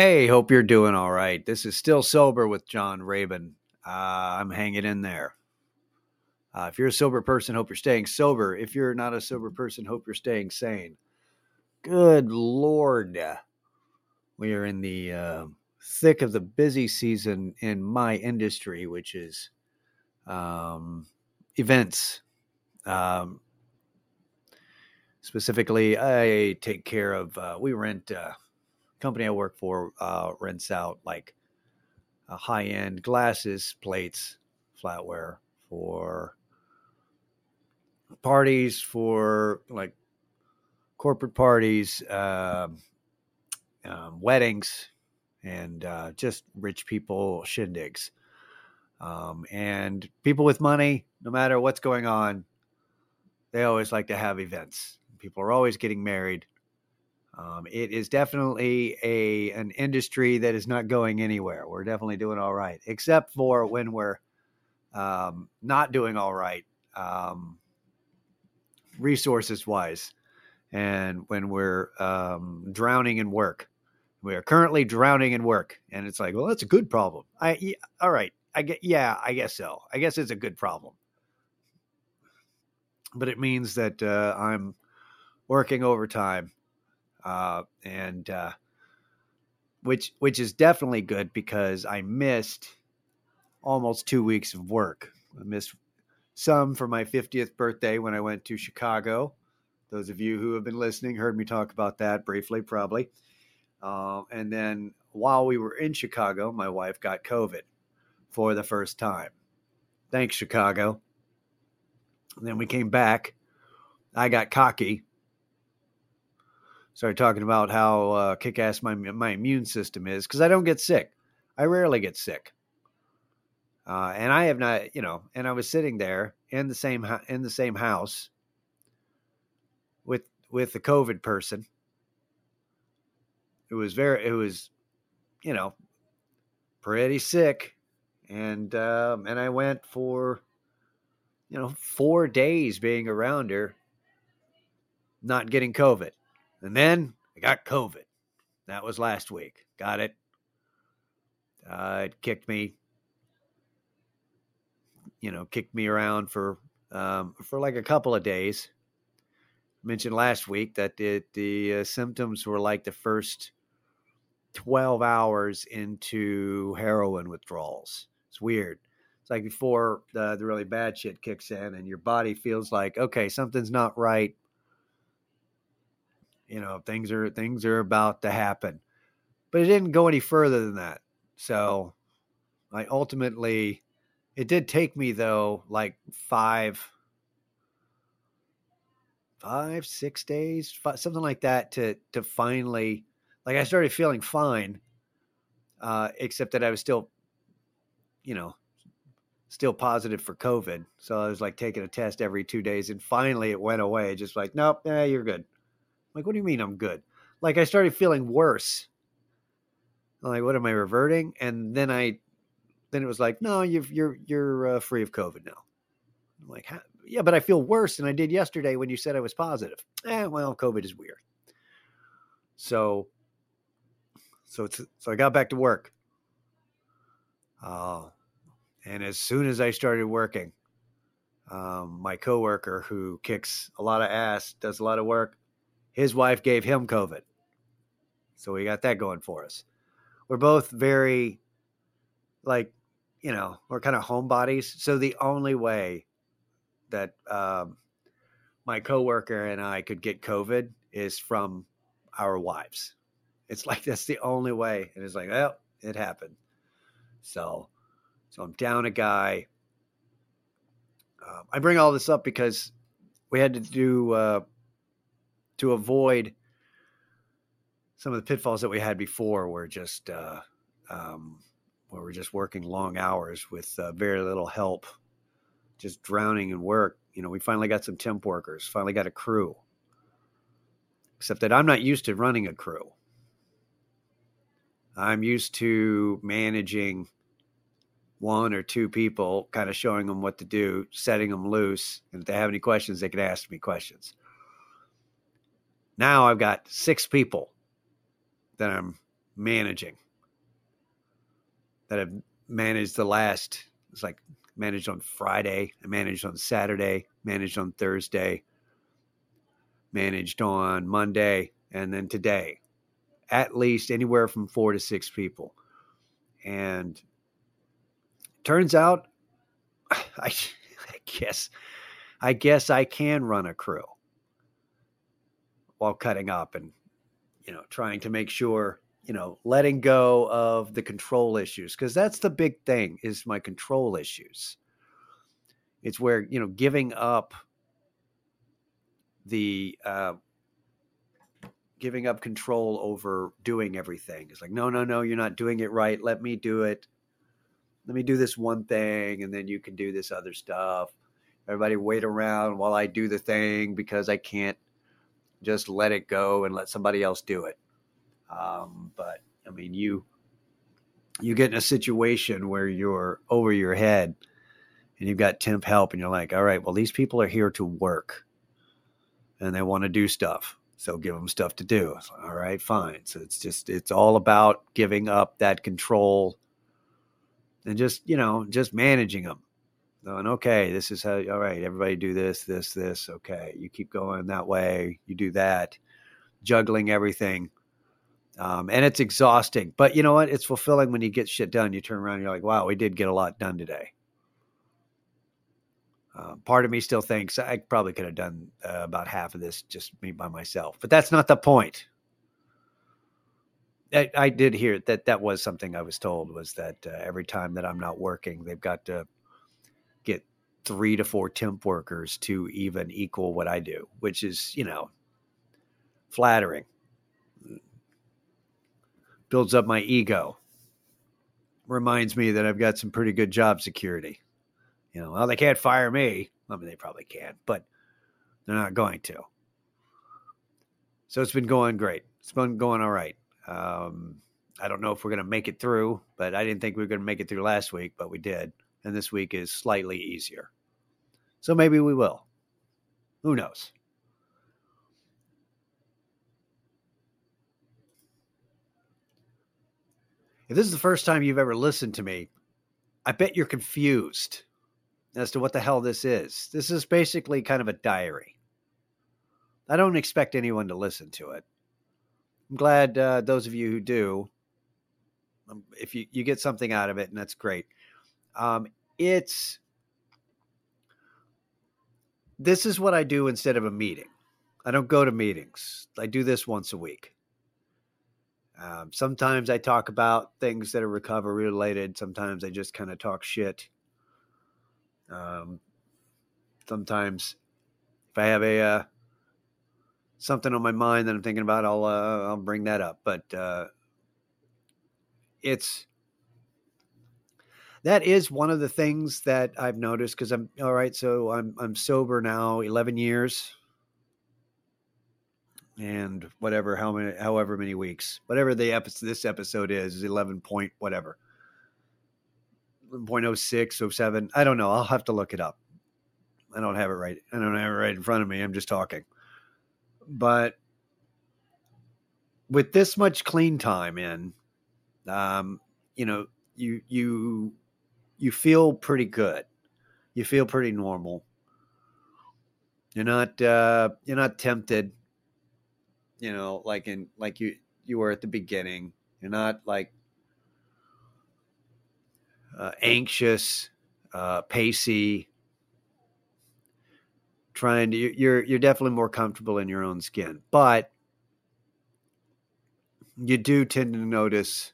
Hey, hope you're doing all right. This is Still Sober with John Rabin. Uh, I'm hanging in there. Uh, if you're a sober person, hope you're staying sober. If you're not a sober person, hope you're staying sane. Good Lord. We are in the uh, thick of the busy season in my industry, which is um, events. Um, specifically, I take care of, uh, we rent, uh, company I work for uh, rents out like high end glasses, plates, flatware for parties, for like corporate parties, uh, um, weddings, and uh, just rich people shindigs. Um, and people with money, no matter what's going on, they always like to have events. People are always getting married. Um, it is definitely a an industry that is not going anywhere. We're definitely doing all right, except for when we're um, not doing all right, um, resources wise, and when we're um, drowning in work. We are currently drowning in work, and it's like, well, that's a good problem. I yeah, all right. I get yeah, I guess so. I guess it's a good problem, but it means that uh, I'm working overtime, uh, and uh, which which is definitely good because I missed almost two weeks of work. I missed some for my 50th birthday when I went to Chicago. Those of you who have been listening heard me talk about that briefly, probably. Uh, and then while we were in Chicago, my wife got COVID for the first time. Thanks, Chicago. And then we came back. I got cocky. Started talking about how uh, kick ass my, my immune system is because I don't get sick. I rarely get sick. Uh, and I have not, you know, and I was sitting there in the same in the same house with with the COVID person. It was very, it was, you know, pretty sick, and um, and I went for, you know, four days being around her, not getting COVID, and then I got COVID. That was last week. Got it. Uh, it kicked me you know, kicked me around for um, for like a couple of days. I mentioned last week that the uh, symptoms were like the first 12 hours into heroin withdrawals. It's weird. It's like before the, the really bad shit kicks in and your body feels like, okay, something's not right. You know, things are things are about to happen. But it didn't go any further than that. So I ultimately it did take me though like five, five, six days, five, something like that to to finally like I started feeling fine, uh, except that I was still, you know, still positive for COVID. So I was like taking a test every two days, and finally it went away. Just like, nope, yeah, you're good. Like, what do you mean I'm good? Like I started feeling worse. I'm like, what am I reverting? And then I then it was like, no, you are you're you're uh, free of COVID now. I'm like, yeah, but I feel worse than I did yesterday when you said I was positive. Eh, well, COVID is weird. So, so it's so I got back to work. Uh, and as soon as I started working, um, my coworker who kicks a lot of ass, does a lot of work, his wife gave him COVID. So we got that going for us. We're both very like you know, we're kind of homebodies. So the only way that um, my coworker and I could get COVID is from our wives. It's like that's the only way. And it's like, well, it happened. So, so I'm down a guy. Uh, I bring all this up because we had to do uh, to avoid some of the pitfalls that we had before. Were just uh, um, where we're just working long hours with uh, very little help, just drowning in work. You know, we finally got some temp workers, finally got a crew. Except that I'm not used to running a crew. I'm used to managing one or two people, kind of showing them what to do, setting them loose. And if they have any questions, they can ask me questions. Now I've got six people that I'm managing that I've managed the last. It's like managed on Friday, I managed on Saturday, managed on Thursday, managed on Monday, and then today. At least anywhere from four to six people. And turns out, I, I guess, I guess I can run a crew while cutting up and, you know, trying to make sure you know, letting go of the control issues because that's the big thing is my control issues. It's where, you know, giving up the uh, giving up control over doing everything. It's like, no, no, no, you're not doing it right. Let me do it. Let me do this one thing and then you can do this other stuff. Everybody wait around while I do the thing because I can't just let it go and let somebody else do it. Um, but I mean, you you get in a situation where you're over your head and you've got temp help and you're like, all right, well, these people are here to work and they want to do stuff. So give them stuff to do. all right, fine. So it's just, it's all about giving up that control and just, you know, just managing them. Going, okay, this is how, all right, everybody do this, this, this. Okay. You keep going that way. You do that, juggling everything. Um, and it's exhausting, but you know what? It's fulfilling when you get shit done. You turn around and you're like, wow, we did get a lot done today. Uh, part of me still thinks I probably could have done uh, about half of this just me by myself, but that's not the point. I, I, did hear that that was something I was told was that uh, every time that I'm not working, they've got to three to four temp workers to even equal what I do, which is, you know, flattering builds up my ego. Reminds me that I've got some pretty good job security. You know, well, they can't fire me. I mean, they probably can, but they're not going to. So it's been going great. It's been going all right. Um, I don't know if we're going to make it through, but I didn't think we were going to make it through last week, but we did. And this week is slightly easier. So maybe we will. Who knows? If this is the first time you've ever listened to me, I bet you're confused as to what the hell this is. This is basically kind of a diary. I don't expect anyone to listen to it. I'm glad uh, those of you who do, um, if you, you get something out of it, and that's great. Um, it's this is what I do instead of a meeting. I don't go to meetings. I do this once a week. Um, sometimes I talk about things that are recovery related. Sometimes I just kind of talk shit. Um, sometimes if I have a uh, something on my mind that I'm thinking about, I'll uh, I'll bring that up. But uh, it's that is one of the things that I've noticed because I'm all right. So I'm I'm sober now, eleven years. And whatever how many however many weeks whatever the episode this episode is is 11 point whatever. 11.06 07 i don't know i'll have to look it up. I don't have it right i don't have it right in front of me i'm just talking. But with this much clean time in um you know you you you feel pretty good you feel pretty normal you're not uh you're not tempted you know, like in like you you were at the beginning. You're not like uh, anxious, uh, pacey, trying to. You're you're definitely more comfortable in your own skin, but you do tend to notice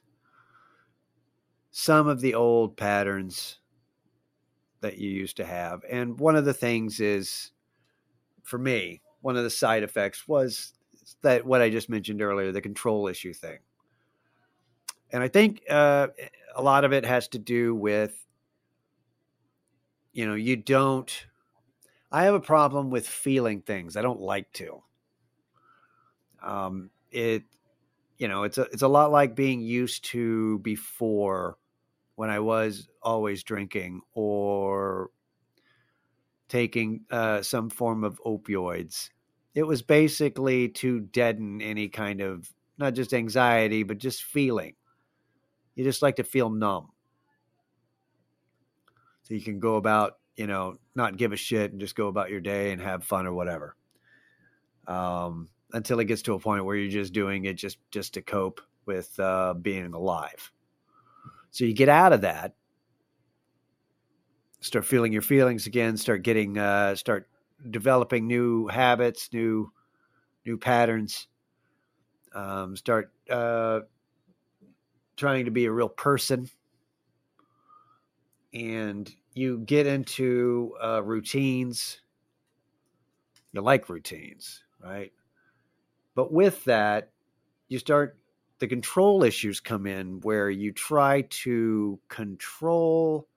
some of the old patterns that you used to have. And one of the things is, for me, one of the side effects was that what I just mentioned earlier, the control issue thing. And I think uh, a lot of it has to do with, you know, you don't. I have a problem with feeling things. I don't like to. Um, it, you know, it's a it's a lot like being used to before, when I was always drinking or taking uh, some form of opioids it was basically to deaden any kind of not just anxiety, but just feeling. You just like to feel numb. So you can go about, you know, not give a shit and just go about your day and have fun or whatever. Um, until it gets to a point where you're just doing it just just to cope with uh, being alive. So you get out of that, start feeling your feelings again, start getting, uh, start developing new habits, new new patterns. Um, start uh, trying to be a real person, and you get into uh, routines. You like routines, right? But with that, you start the control issues come in where you try to control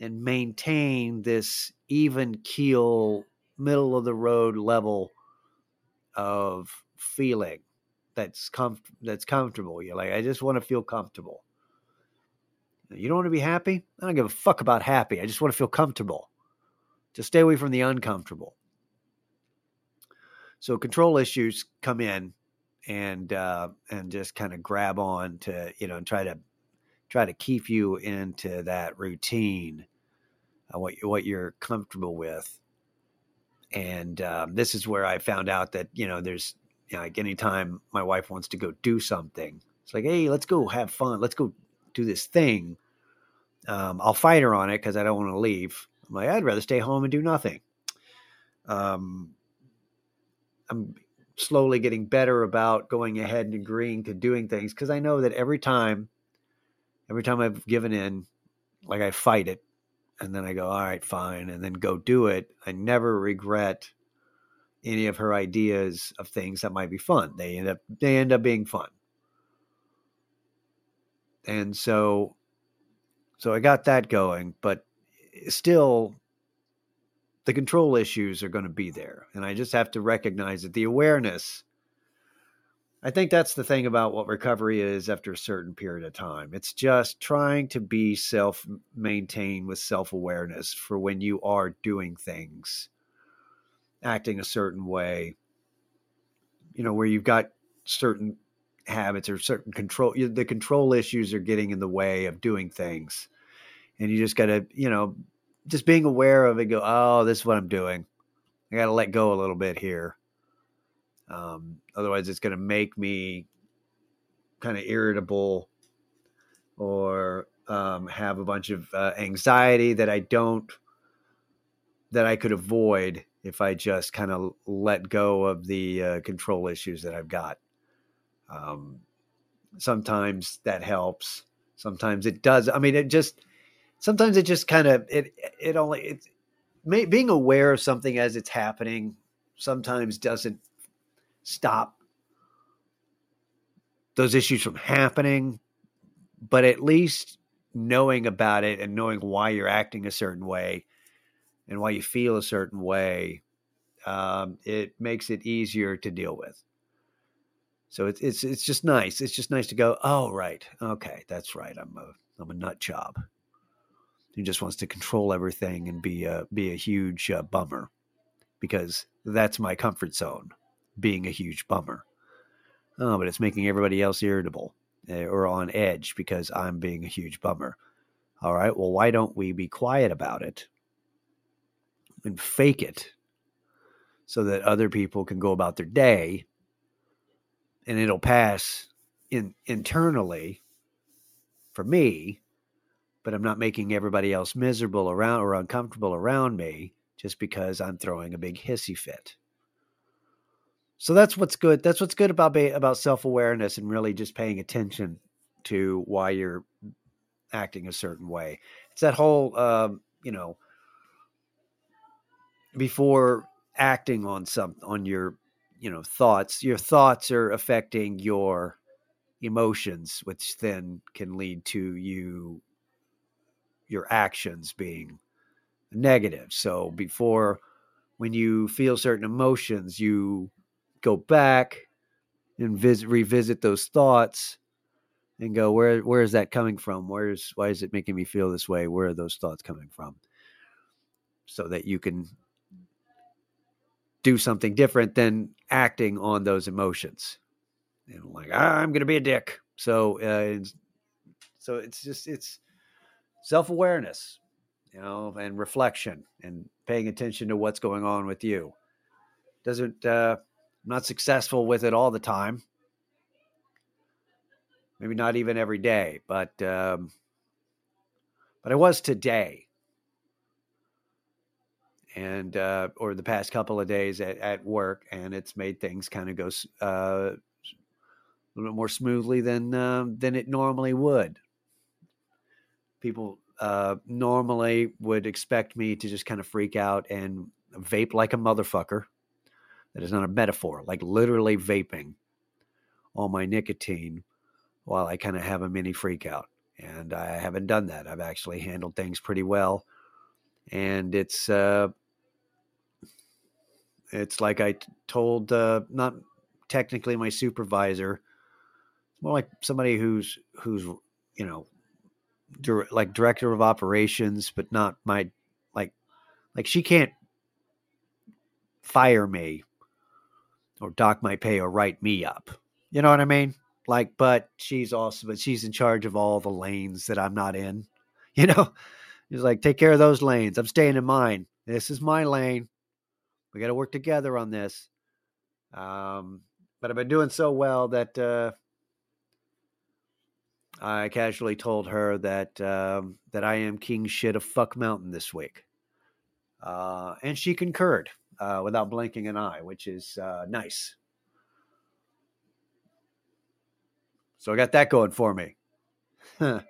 and maintain this even keel middle of the road level of feeling that's com- that's comfortable. You're like, I just want to feel comfortable. You don't want to be happy? I don't give a fuck about happy. I just want to feel comfortable. Just stay away from the uncomfortable. So control issues come in and uh, and just kind of grab on to you know and try to try to keep you into that routine, uh, what what you're comfortable with. And um, this is where I found out that you know there's you know, like anytime my wife wants to go do something, it's like hey let's go have fun, let's go do this thing. Um, I'll fight her on it because I don't want to leave. I'm like I'd rather stay home and do nothing. Um, I'm slowly getting better about going ahead and agreeing to doing things because I know that every time, every time I've given in, like I fight it, and then I go, all right, fine, and then go do it. I never regret any of her ideas of things that might be fun. They end up they end up being fun. And so so I got that going, but eh, still the control issues are going to be there. And I just have to recognize that the awareness, I think that's the thing about what recovery is after a certain period of time. It's just trying to be self maintained with self awareness for when you are doing things, acting a certain way, you know, where you've got certain habits or certain control, the control issues are getting in the way of doing things. And you just got to, you know, just being aware of it, go, oh, this is what I'm doing. I got to let go a little bit here. Um, otherwise, it's going to make me kind of irritable or um, have a bunch of uh, anxiety that I don't, that I could avoid if I just kind of let go of the uh, control issues that I've got. Um, sometimes that helps. Sometimes it does. I mean, it just, sometimes it just kind of it it only it may, being aware of something as it's happening sometimes doesn't stop those issues from happening but at least knowing about it and knowing why you're acting a certain way and why you feel a certain way um, it makes it easier to deal with. So it's it's it's just nice. It's just nice to go oh right. Okay. That's right. I'm a i'm a nut job who just wants to control everything and be a be a huge uh, bummer. Because that's my comfort zone being a huge bummer. Oh but it's making everybody else irritable uh, or on edge because i'm being a huge bummer. All right well why don't we be quiet about it and fake it so that other people can go about their day and it'll pass in internally for me but I'm not making everybody else miserable around or uncomfortable around me just because I'm throwing a big hissy fit. So that's what's good. That's what's good about about self awareness and really just paying attention to why you're acting a certain way. It's that whole, um, you know, before acting on some on your, you know, thoughts. Your thoughts are affecting your emotions, which then can lead to you your actions being negative. So before, when you feel certain emotions, you go back and visit, revisit those thoughts and go, where where is that coming from? Where's why is it making me feel this way? Where are those thoughts coming from? So that you can do something different than acting on those emotions. and like ah, I'm gonna be a dick. So uh, so it's just it's self awareness, you know, and reflection and paying attention to what's going on with you. Doesn't uh, I'm not successful with it all the time. Maybe not even every day, but um, but I was today, and uh, or the past couple of days at, at work, and it's made things kind of go uh, a little bit more smoothly than uh, than it normally would. People uh, normally would expect me to just kind of freak out and vape like a motherfucker. That is not a metaphor, like literally vaping all my nicotine while I kind of have a mini freak out. And I haven't done that. I've actually handled things pretty well. And it's, uh, it's like I told, uh, not technically my supervisor, more like somebody who's, who's, you know, like director of operations, but not my, like, like she can't fire me or dock my pay or write me up. You know what I mean? Like, but she's also, but she's in charge of all the lanes that I'm not in. You know, he's like, take care of those lanes. I'm staying in mine. This is my lane. We got to work together on this. Um, but I've been doing so well that uh, I casually told her that um, that I am king shit of fuck mountain this week, uh, and she concurred uh, without blinking an eye, which is uh, nice. So I got that going for me. I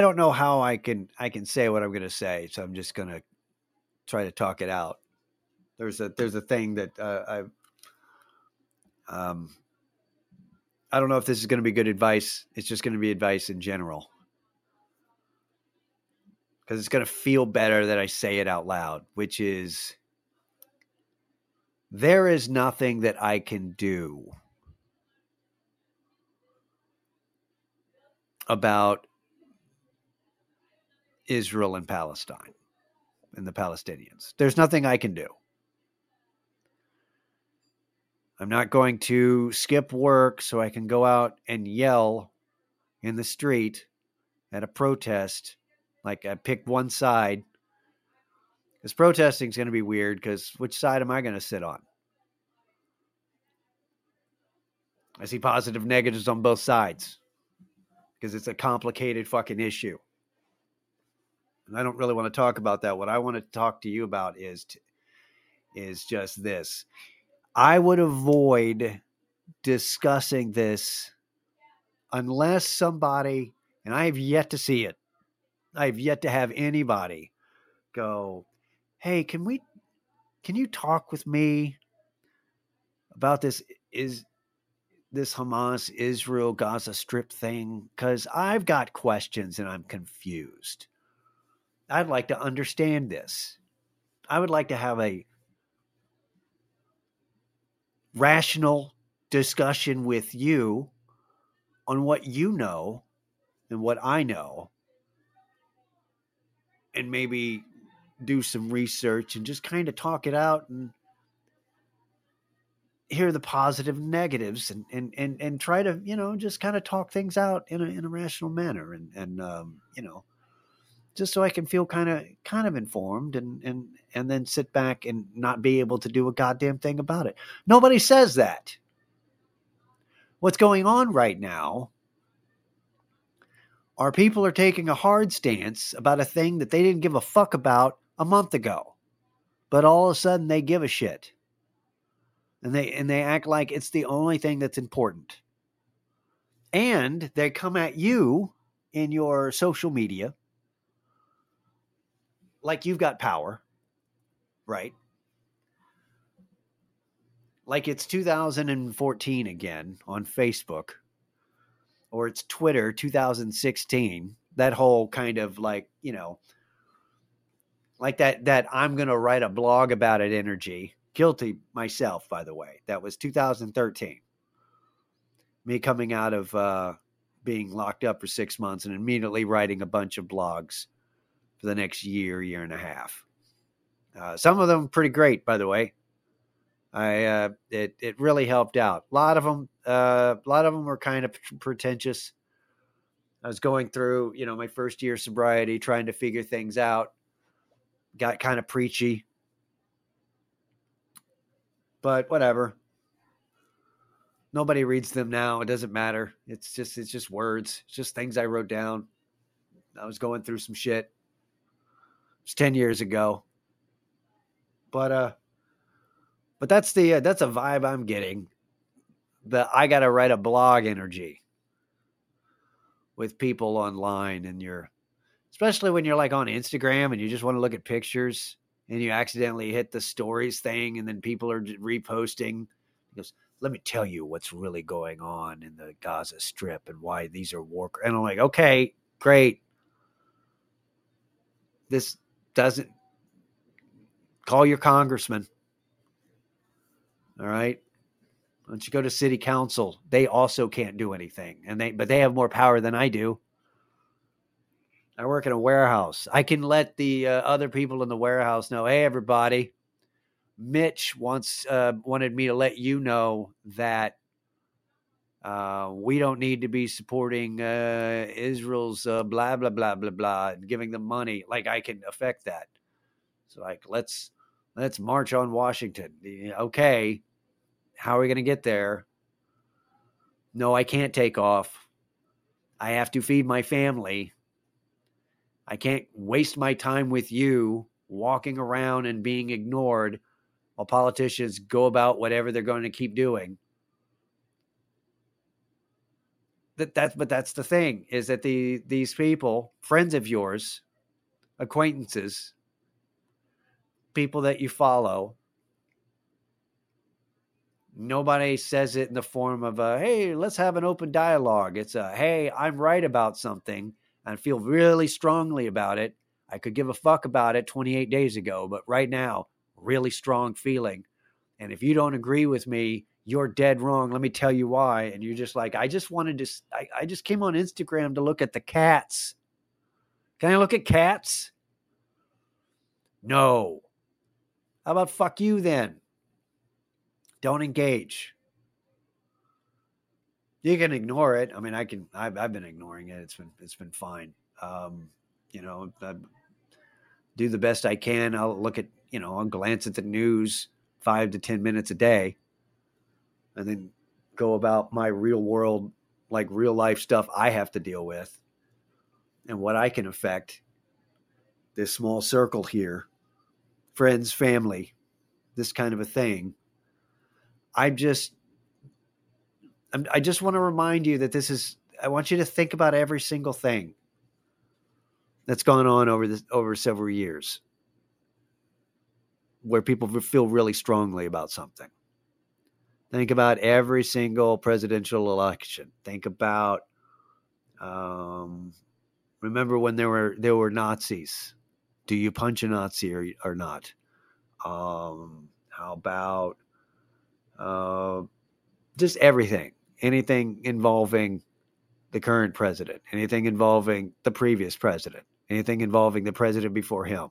don't know how I can I can say what I'm going to say, so I'm just going to try to talk it out. There's a there's a thing that uh, I um I don't know if this is going to be good advice. It's just going to be advice in general because it's going to feel better that I say it out loud, which is there is nothing that I can do about Israel and Palestine and the Palestinians. There's nothing I can do. I'm not going to skip work so I can go out and yell in the street at a protest. Like I pick one side because protesting is going to be weird because which side am I going to sit on? I see positive negatives on both sides because it's a complicated fucking issue. And I don't really want to talk about that. What I want to talk to you about is t- is just this. I would avoid discussing this unless somebody and I have yet to see it. I have yet to have anybody go, hey, can we can you talk with me about this is this Hamas Israel Gaza strip thing cuz I've got questions and I'm confused. I'd like to understand this. I would like to have a rational discussion with you on what you know and what I know and maybe do some research and just kind of talk it out and hear the positive negatives and, and, and, and try to, you know, just kind of talk things out in a, in a rational manner. And, and, um, you know, just so I can feel kind of, kind of informed and, and, and then sit back and not be able to do a goddamn thing about it. Nobody says that. What's going on right now are people are taking a hard stance about a thing that they didn't give a fuck about a month ago. But all of a sudden they give a shit. And they and they act like it's the only thing that's important. And they come at you in your social media like you've got power, right? Like it's 2014 again on Facebook or it's Twitter 2016. That whole kind of like, you know, like that that I'm going to write a blog about it energy. Guilty myself, by the way. That was 2013. Me coming out of uh, being locked up for six months and immediately writing a bunch of blogs for the next year, year and a half. Uh, some of them pretty great, by the way. I uh, it it really helped out. A lot of them, uh, a lot of them were kind of pretentious. I was going through, you know, my first year sobriety, trying to figure things out. Got kind of preachy, but whatever. Nobody reads them now. It doesn't matter. It's just it's just words. It's just things I wrote down. I was going through some shit. Ten years ago, but uh, but that's the uh, that's a vibe I'm getting. The I got to write a blog energy with people online and you're especially when you're like on Instagram and you just want to look at pictures and you accidentally hit the stories thing and then people are reposting. He goes, let me tell you what's really going on in the Gaza Strip and why these are war. And I'm like, okay, great. This doesn't call your congressman. All right. Once you go to city council, they also can't do anything, and they but they have more power than I do. I work in a warehouse. I can let the uh, other people in the warehouse know, hey, everybody, Mitch wants uh, wanted me to let you know that uh, we don't need to be supporting uh, Israel's uh, blah blah blah blah blah and giving them money. Like I can affect that. So like let's let's march on Washington. Okay, how are we going to get there? No, I can't take off. I have to feed my family. I can't waste my time with you walking around and being ignored while politicians go about whatever they're going to keep doing. That that's but that's the thing is that the these people, friends of yours, acquaintances, people that you follow, Nobody says it in the form of a, hey, let's have an open dialogue. It's a, hey, I'm right about something and feel really strongly about it. I could give a fuck about it 28 days ago, but right now, really strong feeling. And if you don't agree with me, you're dead wrong. Let me tell you why. And you're just like, I just wanted to, I, I just came on Instagram to look at the cats. Can I look at cats? No. How about fuck you then? Don't engage. You can ignore it. I mean, I can. I've, I've been ignoring it. It's been it's been fine. Um, you know, I do the best I can. I'll look at you know, I'll glance at the news five to ten minutes a day, and then go about my real world, like real life stuff I have to deal with, and what I can affect. This small circle here, friends, family, this kind of a thing I'm just I'm, I just want to remind you that this is I want you to think about every single thing that's gone on over this over several years where people feel really strongly about something. Think about every single presidential election. Think about um, remember when there were there were Nazis. Do you punch a Nazi or, or not? Um, how about uh, just everything, anything involving the current president, anything involving the previous president, anything involving the president before him,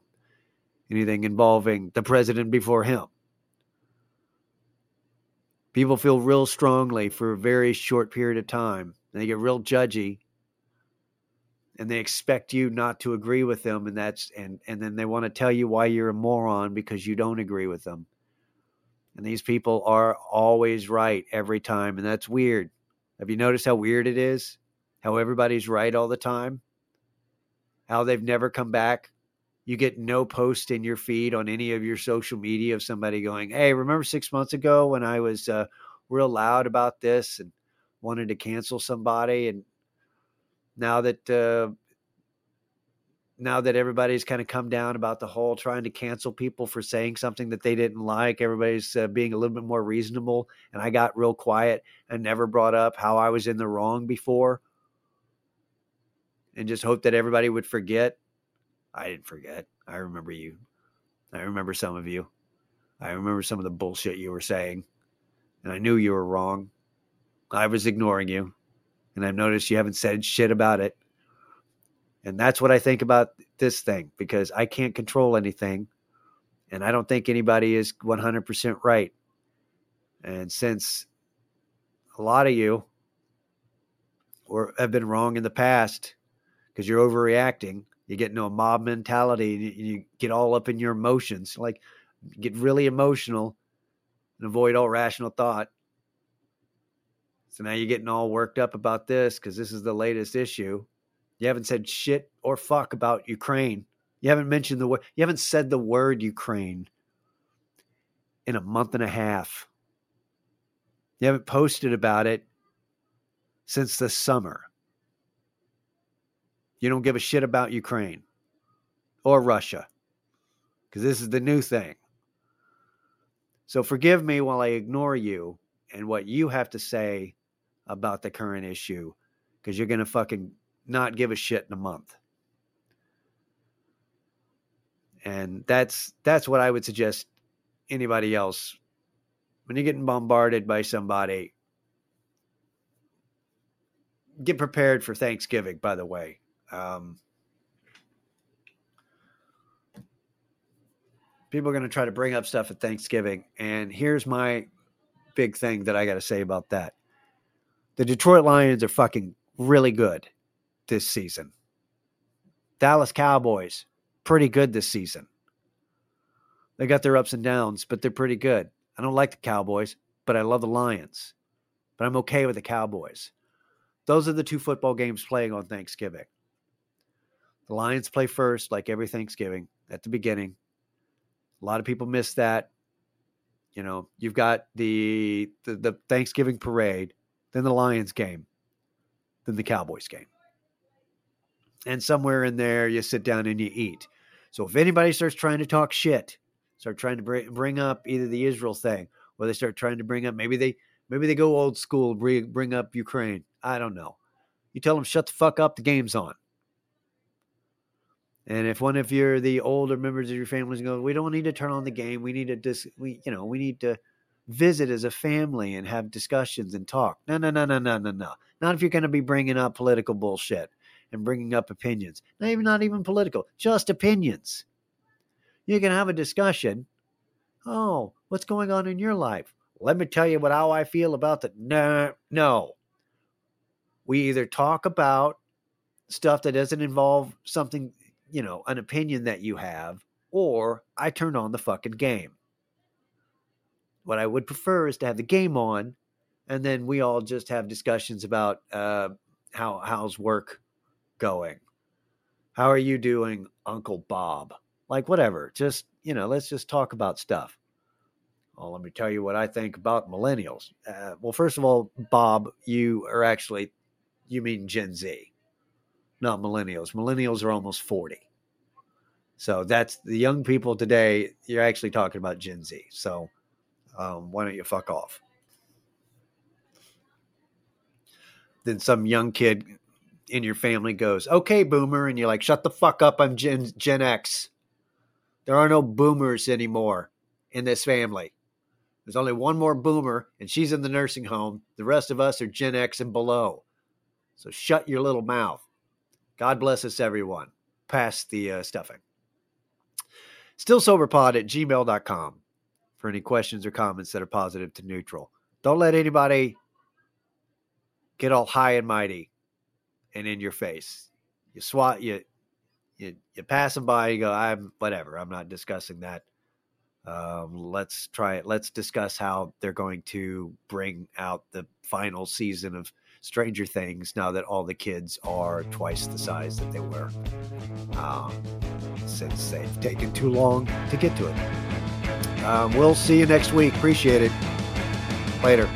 anything involving the president before him. People feel real strongly for a very short period of time. They get real judgy and they expect you not to agree with them and that's and and then they want to tell you why you're a moron because you don't agree with them and these people are always right every time. And that's weird. Have you noticed how weird it is? How everybody's right all the time? How they've never come back? You get no post in your feed on any of your social media of somebody going, Hey, remember six months ago when I was uh, real loud about this and wanted to cancel somebody? And now that uh, now that everybody's kind of come down about the whole trying to cancel people for saying something that they didn't like, everybody's uh, being a little bit more reasonable. And I got real quiet and never brought up how I was in the wrong before and just hoped that everybody would forget. I didn't forget. I remember you. I remember some of you. I remember some of the bullshit you were saying. And I knew you were wrong. I was ignoring you. And I've noticed you haven't said shit about it and that's what I think about this thing because I can't control anything. And I don't think anybody is 100% right. And since a lot of you or have been wrong in the past because you're overreacting, you get into a mob mentality and you get all up in your emotions, like get really emotional and avoid all rational thought. So now you're getting all worked up about this because this is the latest issue. You haven't said shit or fuck about Ukraine. You haven't mentioned the word, you haven't said the word Ukraine in a month and a half. You haven't posted about it since the summer. You don't give a shit about Ukraine or Russia because this is the new thing. So forgive me while I ignore you and what you have to say about the current issue because you're going to fucking not give a shit in a month. And that's that's what I would suggest anybody else when you're getting bombarded by somebody get prepared for Thanksgiving by the way. Um, people are going to try to bring up stuff at Thanksgiving and here's my big thing that I got to say about that. The Detroit Lions are fucking really good this season. Dallas Cowboys, pretty good this season. They got their ups and downs, but they're pretty good. I don't like the Cowboys, but I love the Lions. But I'm okay with the Cowboys. Those are the two football games playing on Thanksgiving. The Lions play first, like every Thanksgiving, at the beginning. A lot of people miss that. You know, you've got the, the, the Thanksgiving parade, then the Lions game, then the Cowboys game. And somewhere in there, you sit down and you eat. So if anybody starts trying to talk shit, start trying to bring, bring up either the Israel thing or they start trying to bring up maybe they maybe they go old school, bring, bring up Ukraine. I don't know. You tell them shut the fuck up. The game's on. And if one of your the older members of your family is going, we don't need to turn on the game. We need to dis, we you know we need to visit as a family and have discussions and talk. No, no, no, no, no, no, no. Not if you're going to be bringing up political bullshit and bringing up opinions. Not even not even political, just opinions. You can have a discussion. Oh, what's going on in your life? Let me tell you what how I feel about that. No, no. We either talk about stuff that doesn't involve something you know, an opinion that you have, or I turn on the fucking game. What I would prefer is to have the game on, and then we all just have discussions about uh, how how's work going. How are you doing, Uncle Bob? Like whatever. Just you know, let's just talk about stuff. Well, let me tell you what I think about millennials. Uh, well, first of all, Bob, you are actually you mean Gen Z not millennials. Millennials are almost 40. So that's the young people today. You're actually talking about Gen Z. So um, why don't you fuck off? Then some young kid in your family goes, okay, boomer. And you're like, shut the fuck up. I'm Gen, Gen X. There are no boomers anymore in this family. There's only one more boomer, and she's in the nursing home. The rest of us are Gen X and below. So shut your little mouth. God bless us, everyone. Pass the uh, stuffing. StillSoberPod at gmail.com for any questions or comments that are positive to neutral. Don't let anybody get all high and mighty and in your face. You swat, you, you, you pass them by, you go, I'm whatever, I'm not discussing that. Um, let's try it. Let's discuss how they're going to bring out the final season of Stranger Things now that all the kids are twice the size that they were. Um, since they've taken too long to get to it. Um, we'll see you next week. Appreciate it. Later.